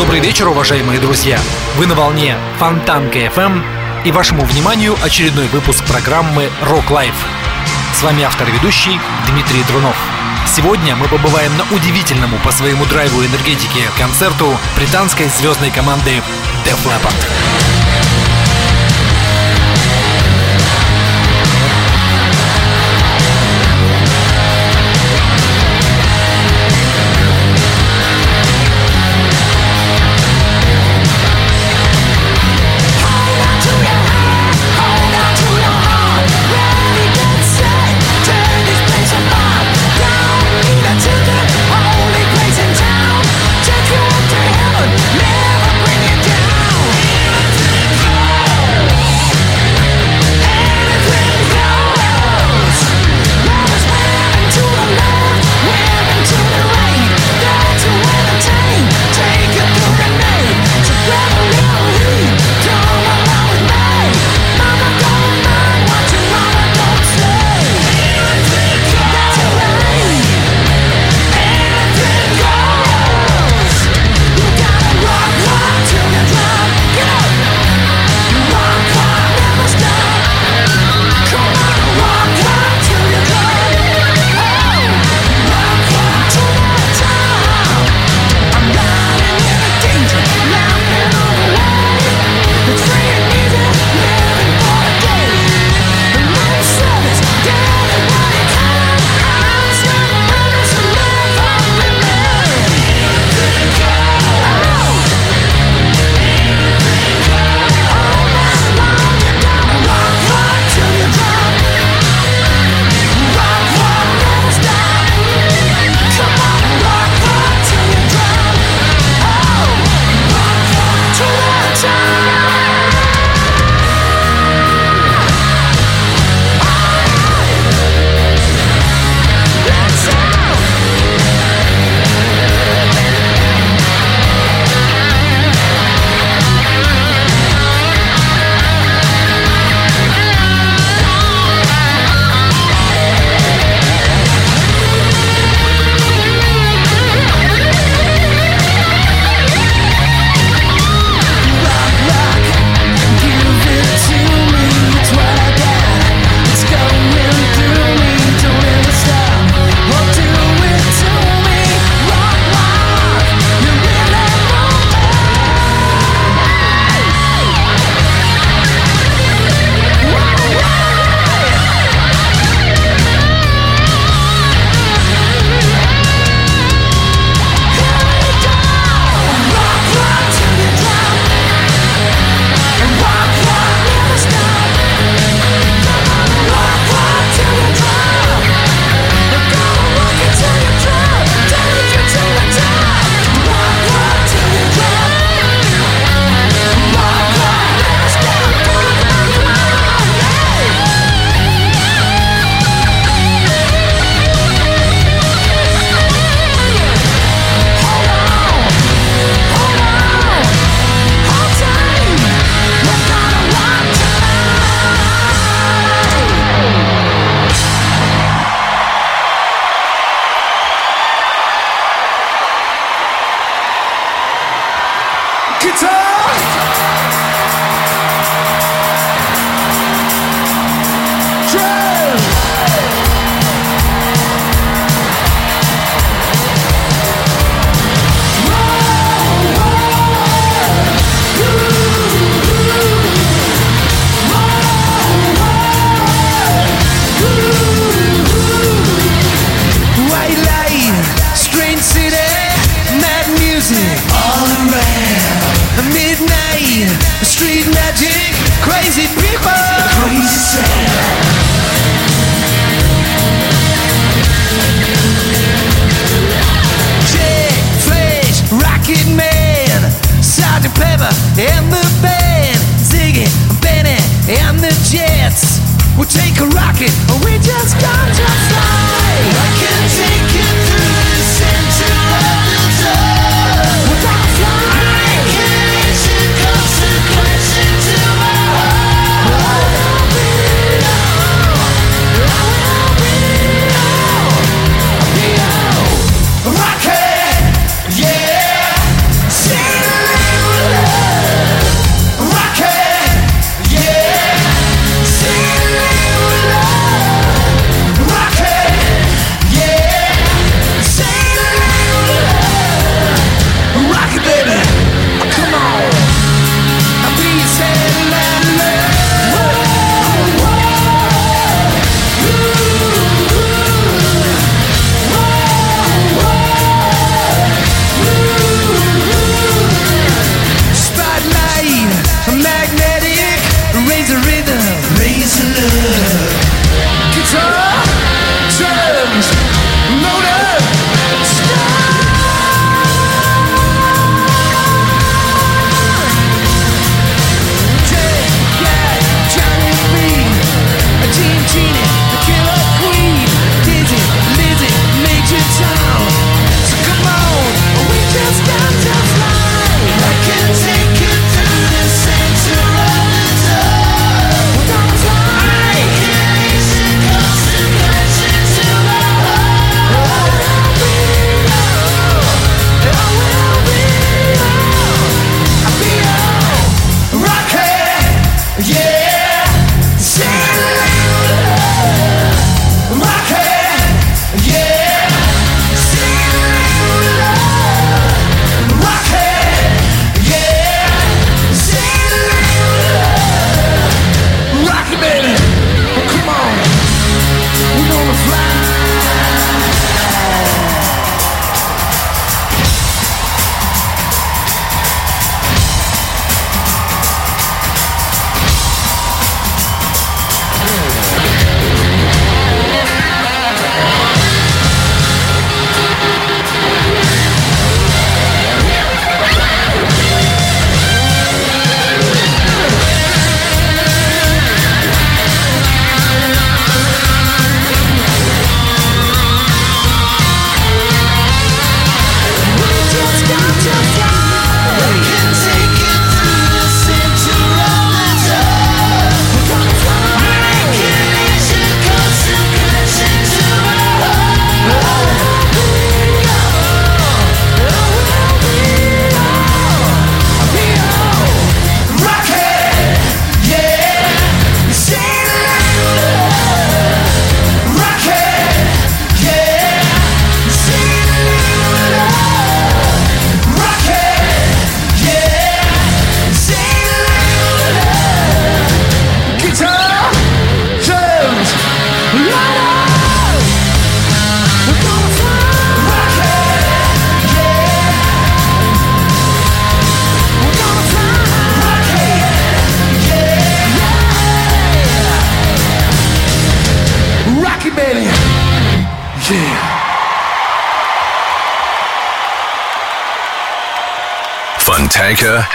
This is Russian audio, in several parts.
Добрый вечер, уважаемые друзья! Вы на волне Фонтанка FM и вашему вниманию очередной выпуск программы Rock Life. С вами автор и ведущий Дмитрий Друнов. Сегодня мы побываем на удивительному по своему драйву энергетике концерту британской звездной команды Def Leppard.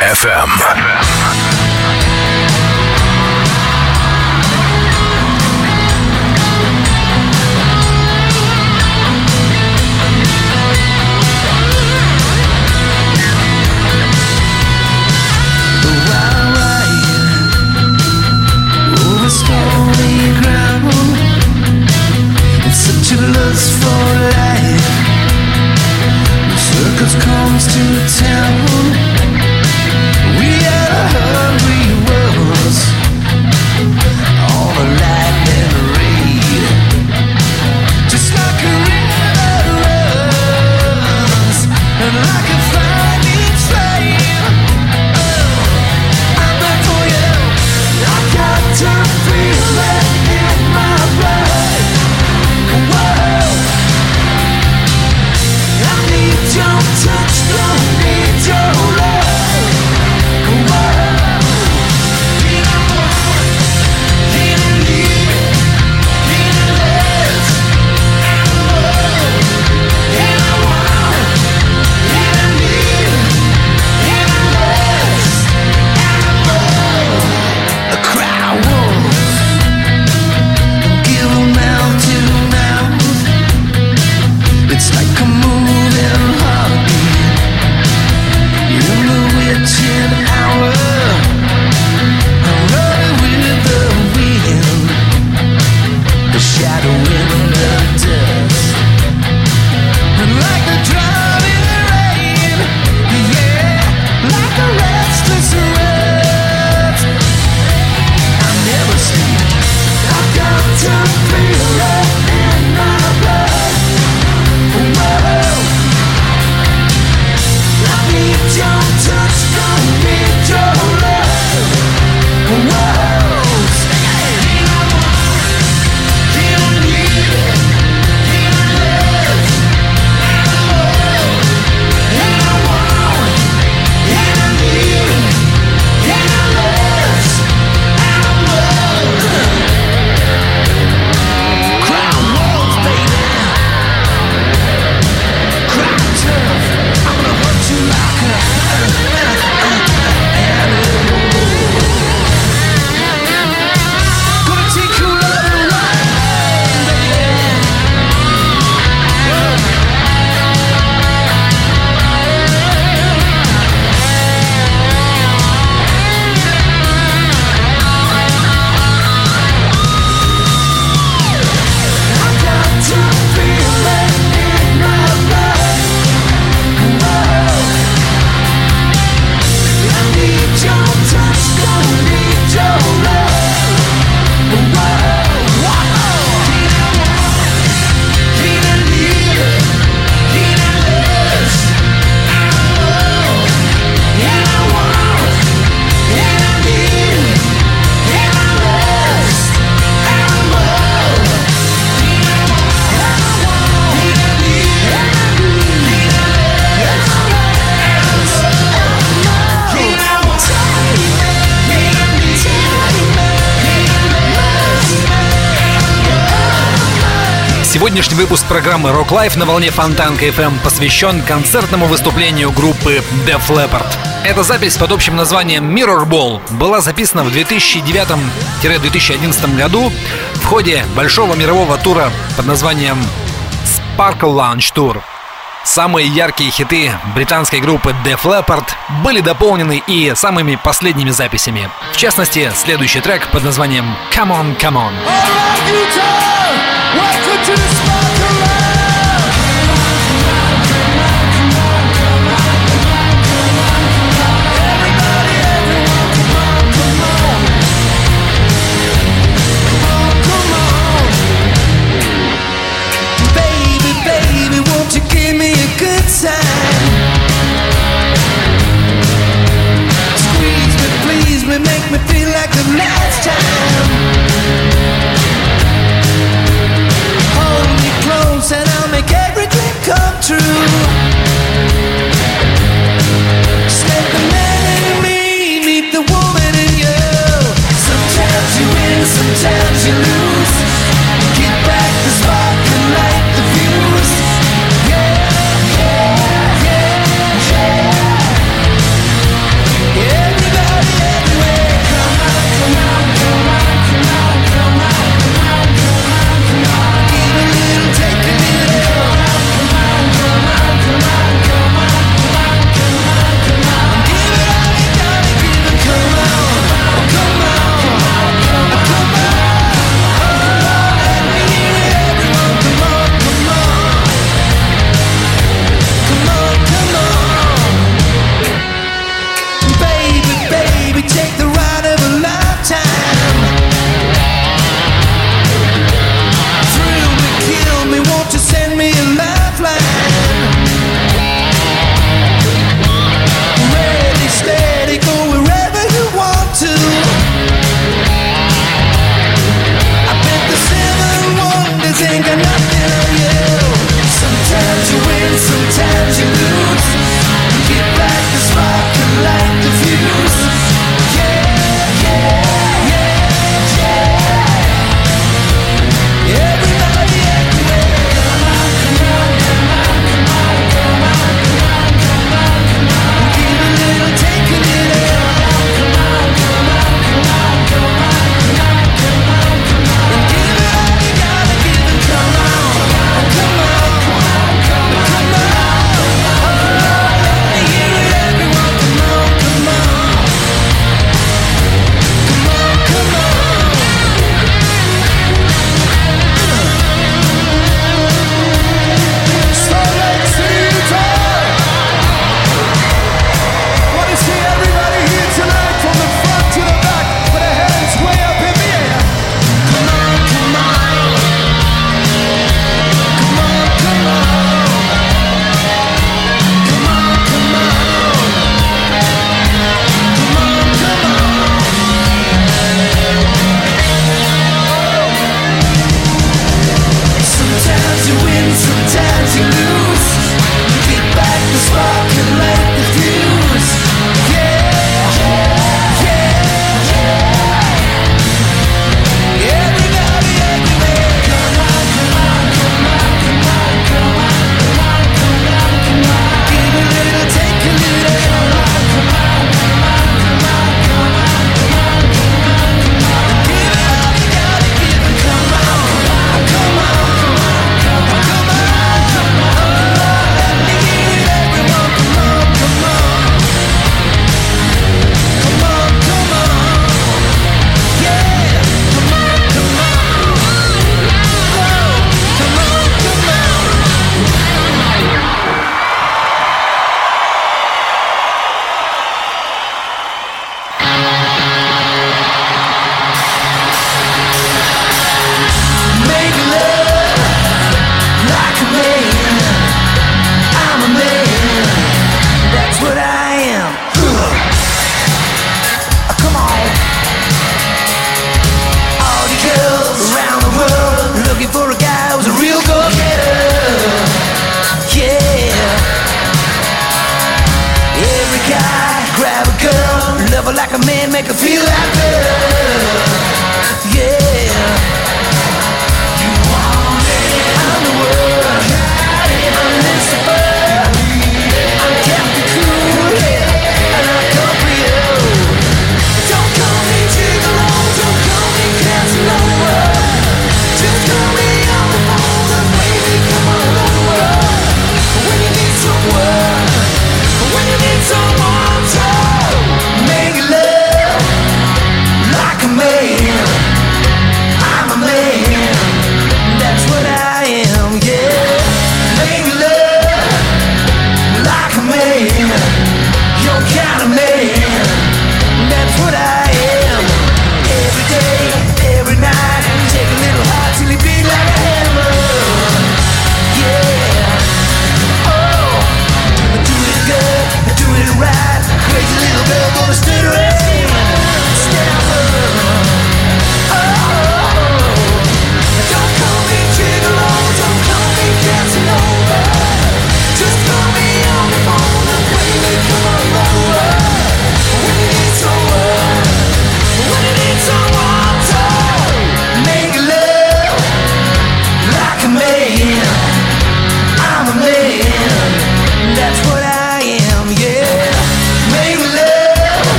FM. Сегодняшний выпуск программы Rock Life на волне Фонтанка FM посвящен концертному выступлению группы Def Leppard. Эта запись под общим названием Mirror Ball была записана в 2009-2011 году в ходе большого мирового тура под названием Sparkle Launch Tour. Самые яркие хиты британской группы Def Leppard были дополнены и самыми последними записями. В частности, следующий трек под названием Come On, Come On. Welcome to the sparkle true.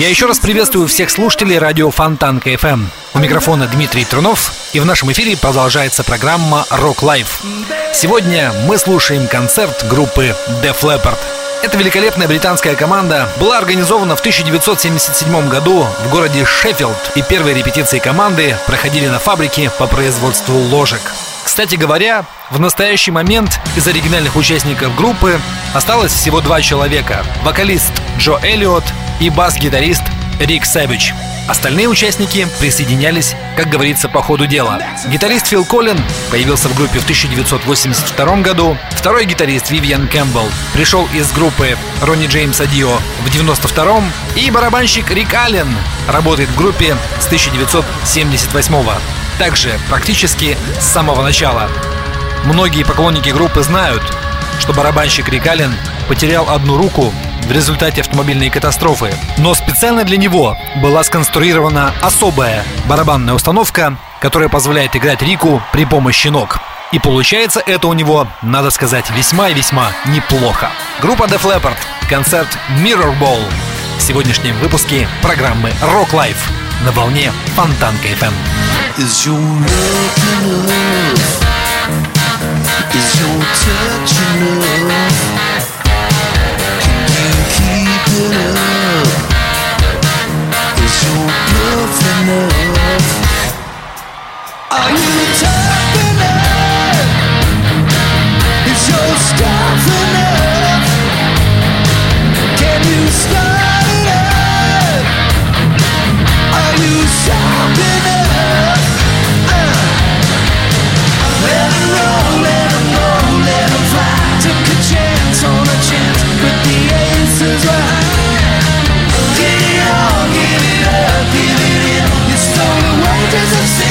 Я еще раз приветствую всех слушателей радио Фонтанка FM. У микрофона Дмитрий Трунов, и в нашем эфире продолжается программа Rock Live». Сегодня мы слушаем концерт группы Def Leppard. Эта великолепная британская команда была организована в 1977 году в городе Шеффилд, и первые репетиции команды проходили на фабрике по производству ложек. Кстати говоря, в настоящий момент из оригинальных участников группы осталось всего два человека. Вокалист Джо Эллиот и бас-гитарист Рик Сэвидж. Остальные участники присоединялись, как говорится, по ходу дела. Гитарист Фил Коллин появился в группе в 1982 году. Второй гитарист Вивиан Кэмпбелл пришел из группы Ронни Джеймса Дио в 1992 И барабанщик Рик Аллен работает в группе с 1978 -го. Также практически с самого начала. Многие поклонники группы знают, что барабанщик Рик Аллен потерял одну руку в результате автомобильной катастрофы. Но специально для него была сконструирована особая барабанная установка, которая позволяет играть Рику при помощи ног. И получается это у него, надо сказать, весьма и весьма неплохо. Группа The Leppard, концерт Mirror Ball в сегодняшнем выпуске программы Rock Life на волне Фонтанка FM. Эм. Is your touch enough? Is your love enough? Are you tough enough? Is your stuff? Mountains of sin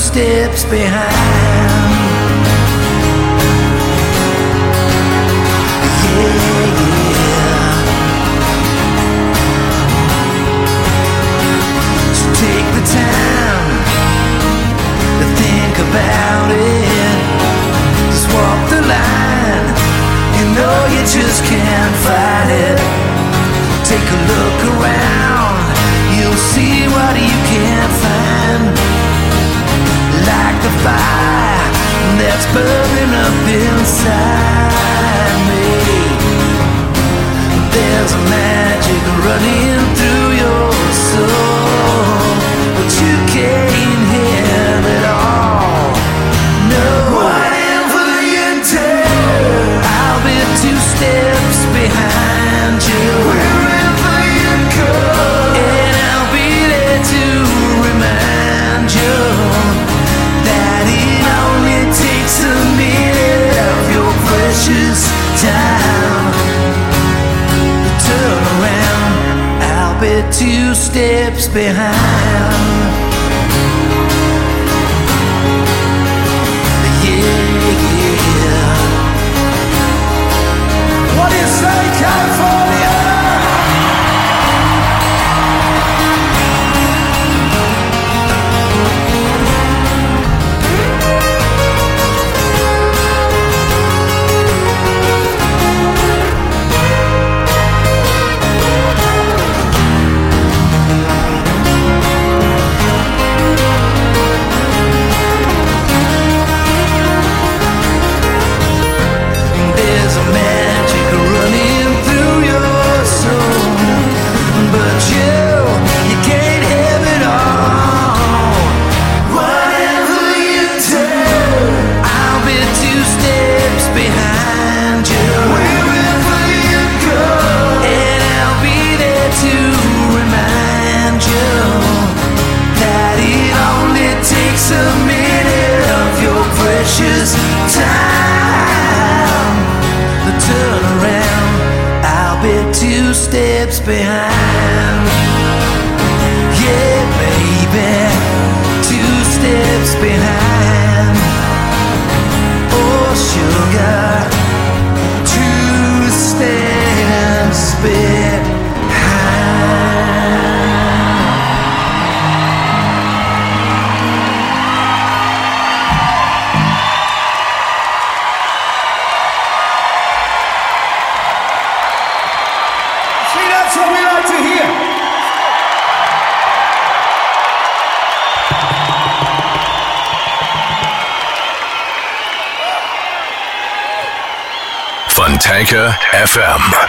steps behind. FM.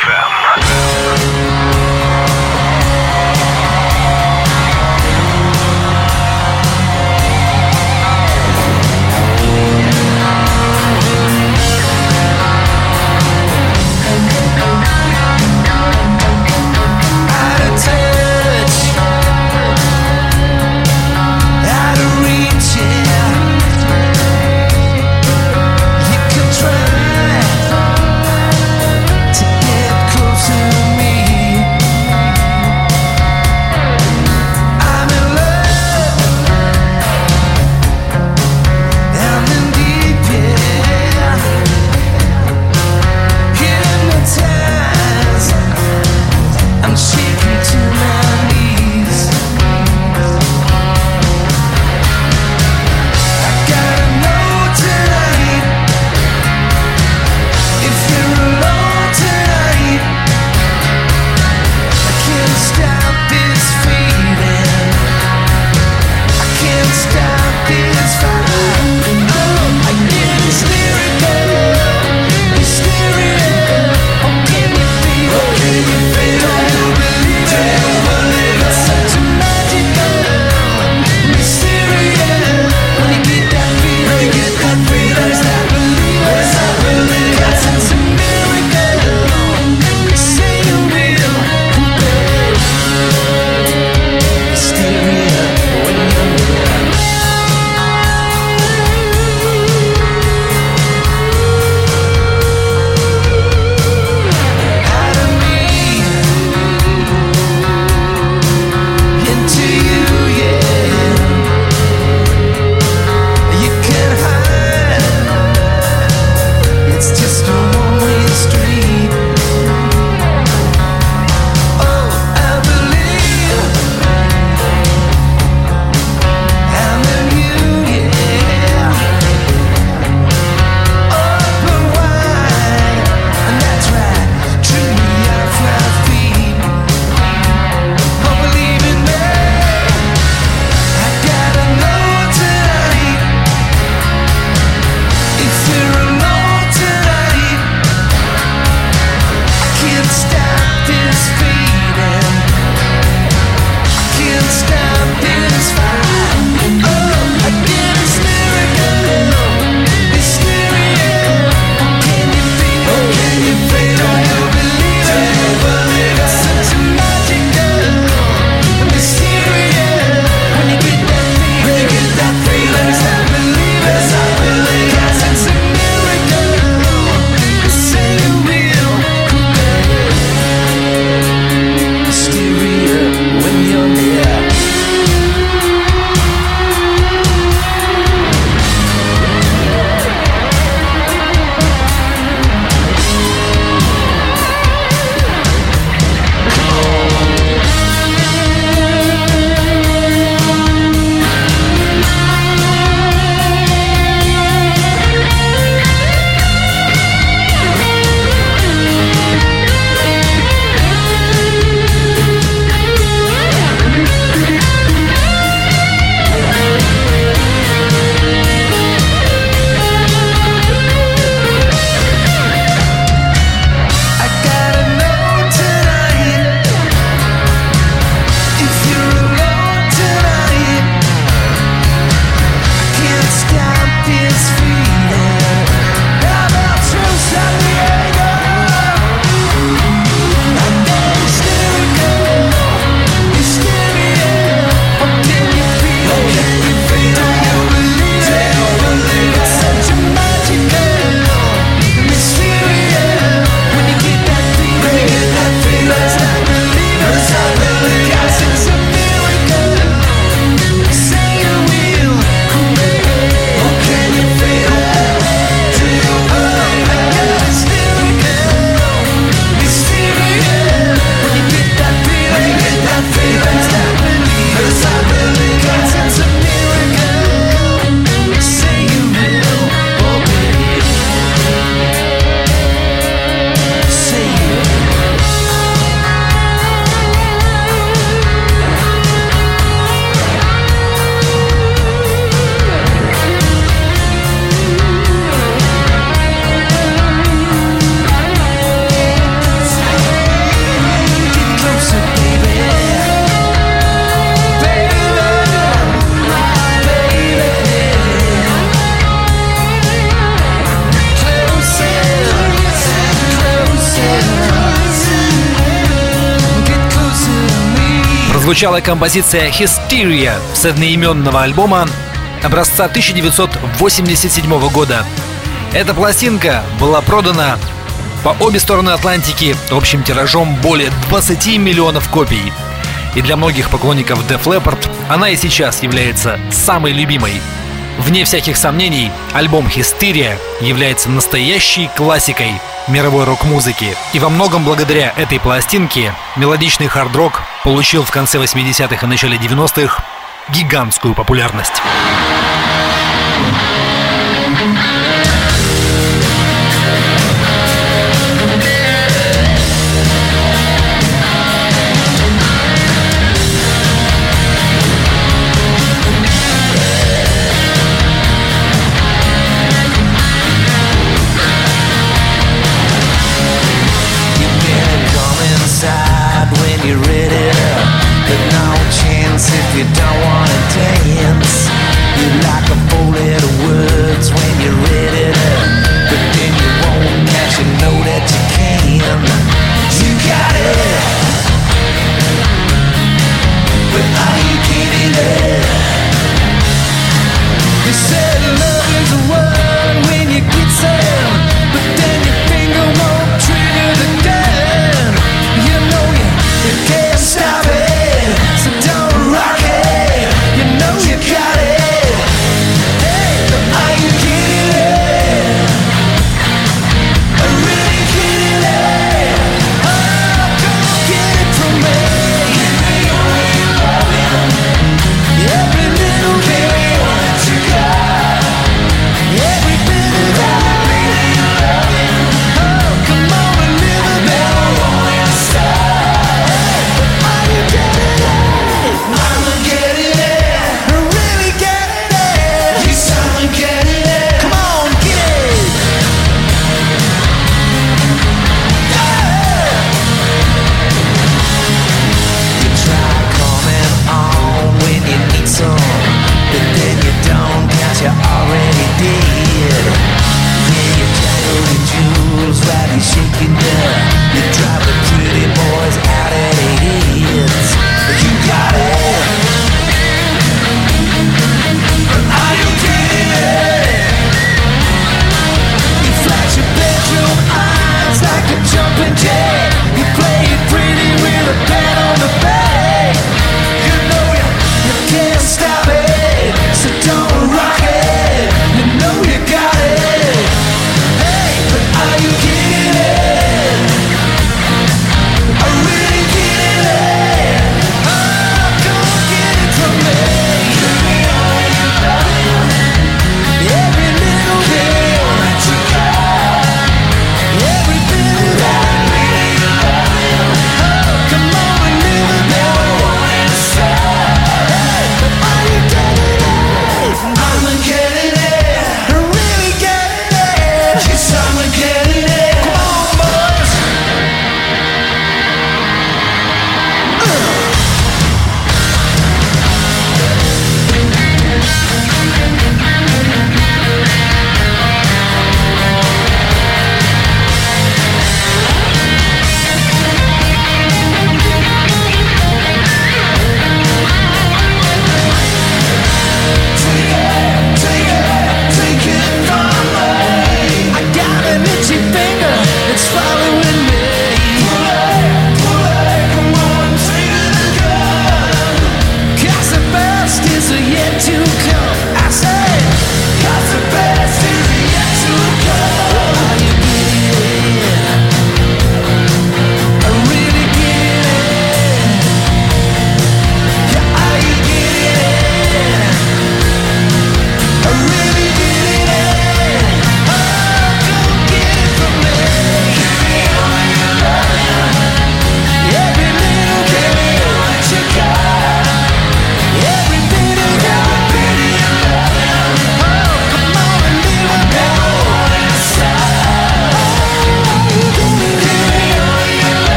Прозвучала композиция Hysteria с одноименного альбома образца 1987 года. Эта пластинка была продана по обе стороны Атлантики общим тиражом более 20 миллионов копий. И для многих поклонников Def Leppard она и сейчас является самой любимой. Вне всяких сомнений, альбом «Хистерия» является настоящей классикой мировой рок-музыки. И во многом благодаря этой пластинке мелодичный хард-рок получил в конце 80-х и начале 90-х гигантскую популярность. you don't wanna dance. You like a bullet of words when you're ready to, but then you won't cause you know that you can. You got it, but I can't it?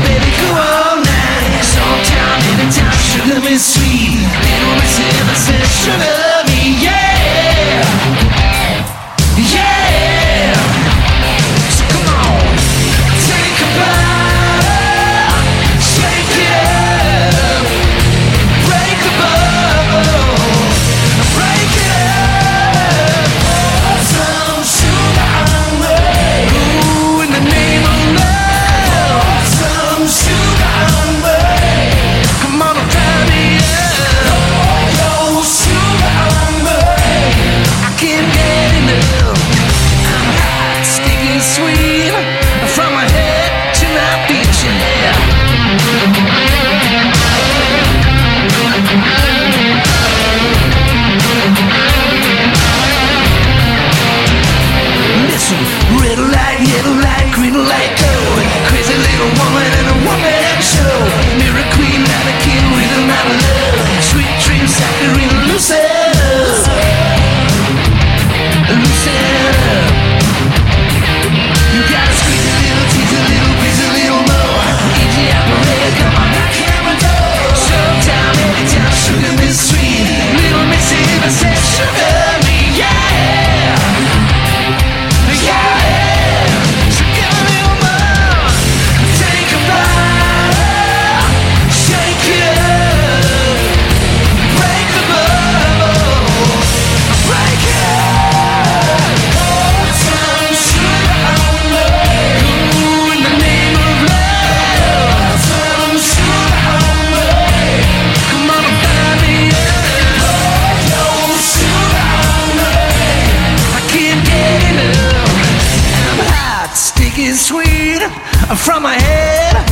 Baby, go all night. Anytime. Sugar, sweet. Little sugar. sweet from my head.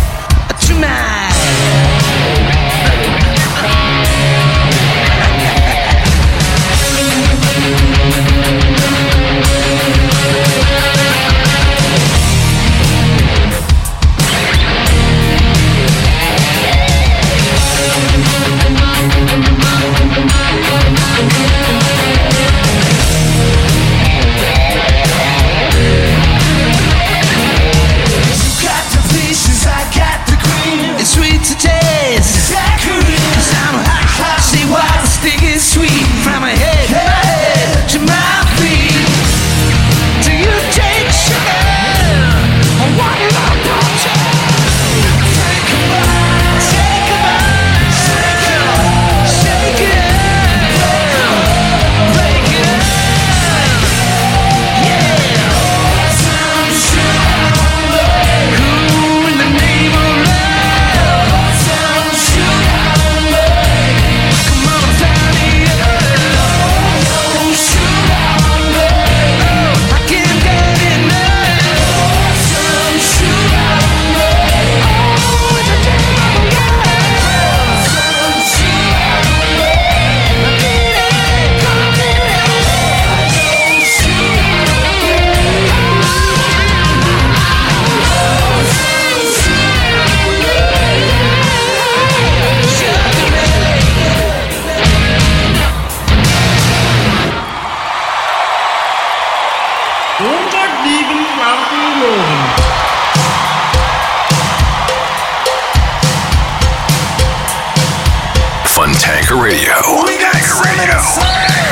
Radio. We got Radio.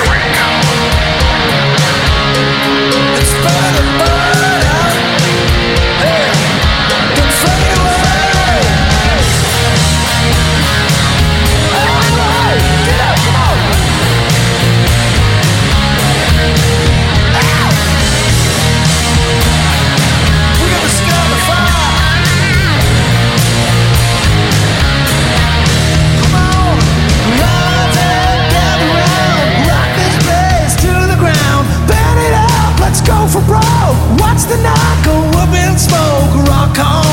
Radio. Watch the night go up in smoke. Rock on,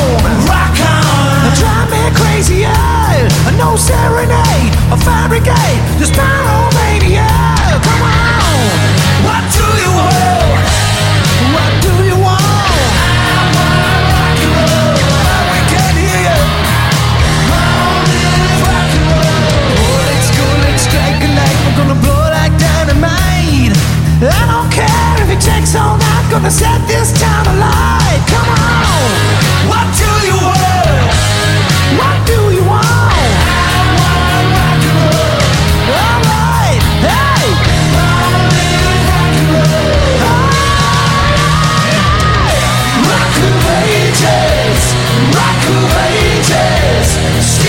rock on. They drive me crazy, yeah. No serenade, a fire brigade, this pyromania. Come on, what do you want? What do you want? I wanna roll. We can hear roll. Oh, let's go, let's a. We're gonna blow like dynamite. I don't care if it takes all and set this town alight. Come on, what do you want? What do you want? I want rock and roll. Hey. Rock of ages, rock of ages.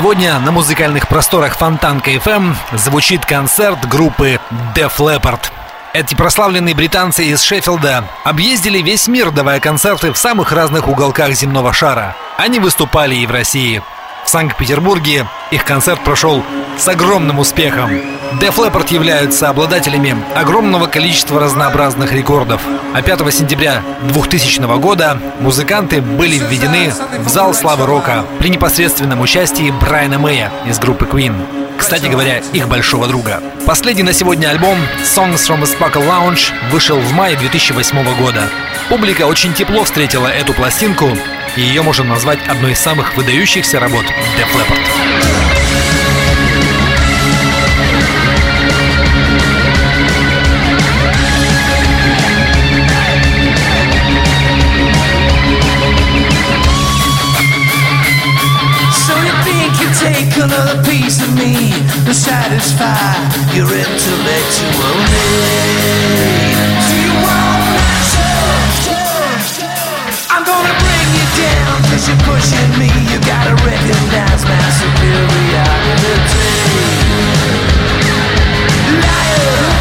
Сегодня на музыкальных просторах Фонтанка FM звучит концерт группы Def Leppard. Эти прославленные британцы из Шеффилда объездили весь мир, давая концерты в самых разных уголках земного шара. Они выступали и в России. В Санкт-Петербурге их концерт прошел с огромным успехом. Def Leppard являются обладателями огромного количества разнообразных рекордов. А 5 сентября 2000 года музыканты были введены в зал славы рока при непосредственном участии Брайана Мэя из группы Queen. Кстати говоря, их большого друга. Последний на сегодня альбом Songs from a Sparkle Lounge вышел в мае 2008 года. Публика очень тепло встретила эту пластинку, и ее можно назвать одной из самых выдающихся работ Def Leppard. Another piece of me to satisfy your intellectual need? You're pushing me. You gotta recognize my superiority. Liar,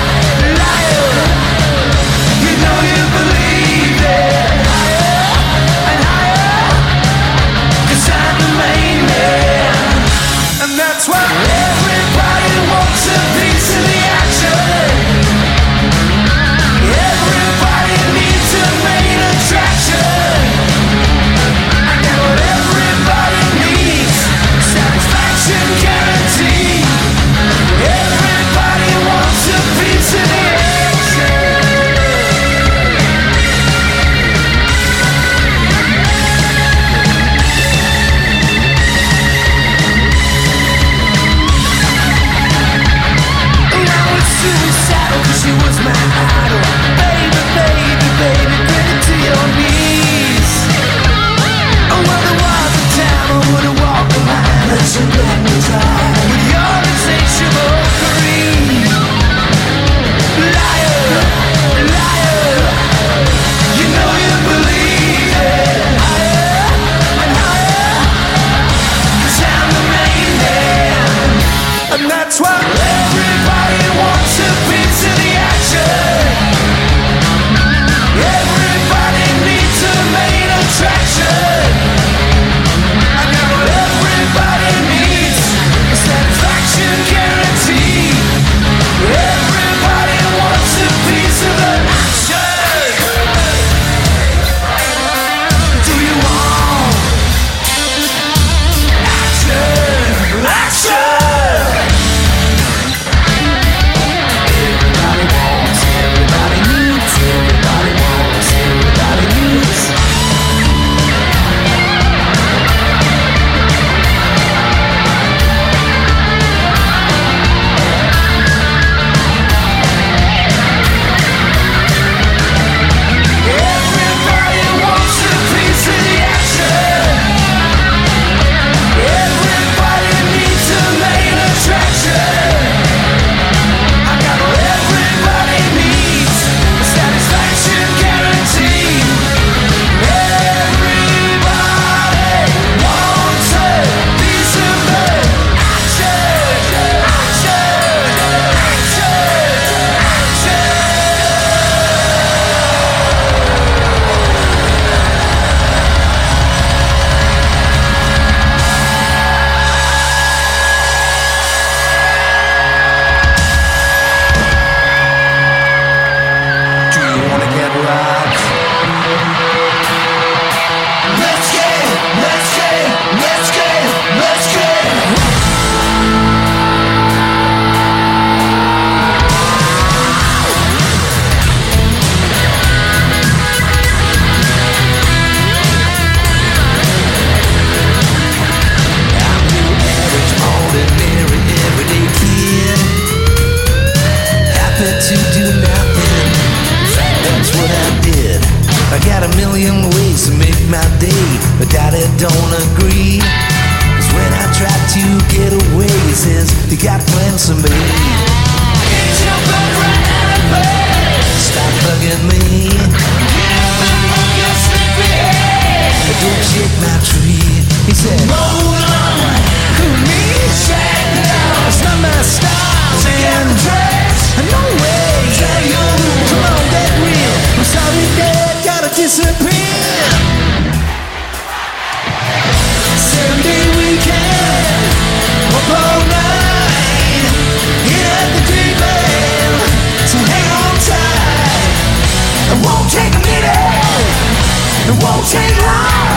to do nothing. In fact, that's what I did. I got a million ways to make my day, but Daddy don't agree. 'Cause when I try to get away, he says, You got plans for me. Get your butt right out of bed. Stop bugging me. Get up your sleepy head. Don't shake my tree. He said, Hold Gotta disappear. Sunday weekend, night, hit up the hang on tight. It won't take a minute, it won't take long.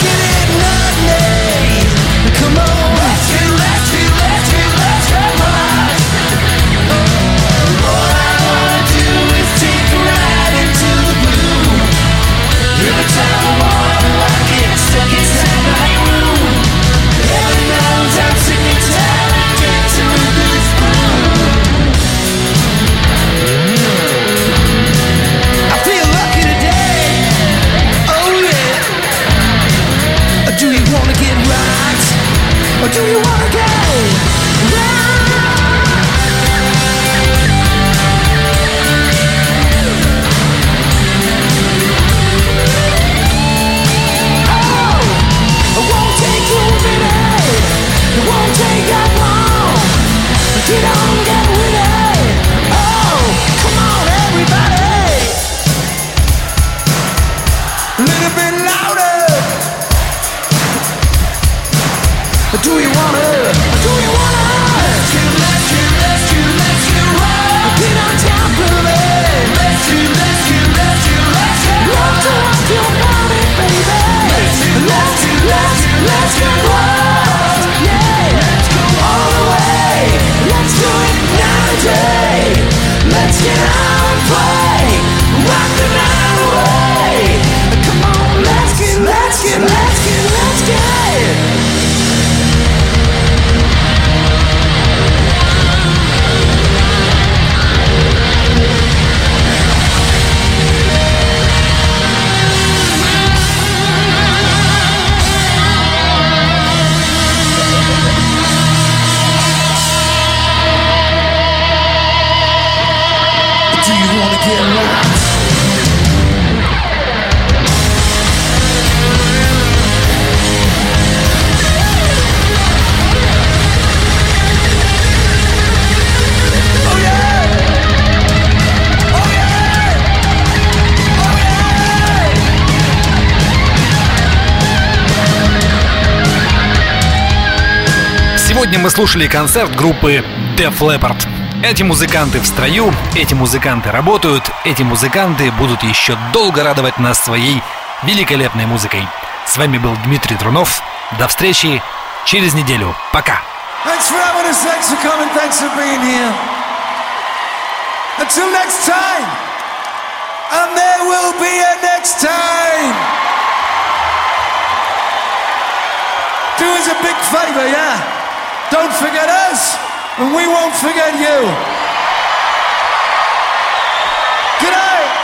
Get it. Сегодня мы слушали концерт группы Def Leppard. Эти музыканты в строю, эти музыканты работают, эти музыканты будут еще долго радовать нас своей великолепной музыкой. С вами был Дмитрий Трунов. До встречи через неделю. Пока! Do us a big favor, yeah? Don't forget us, and we won't forget you. Good night.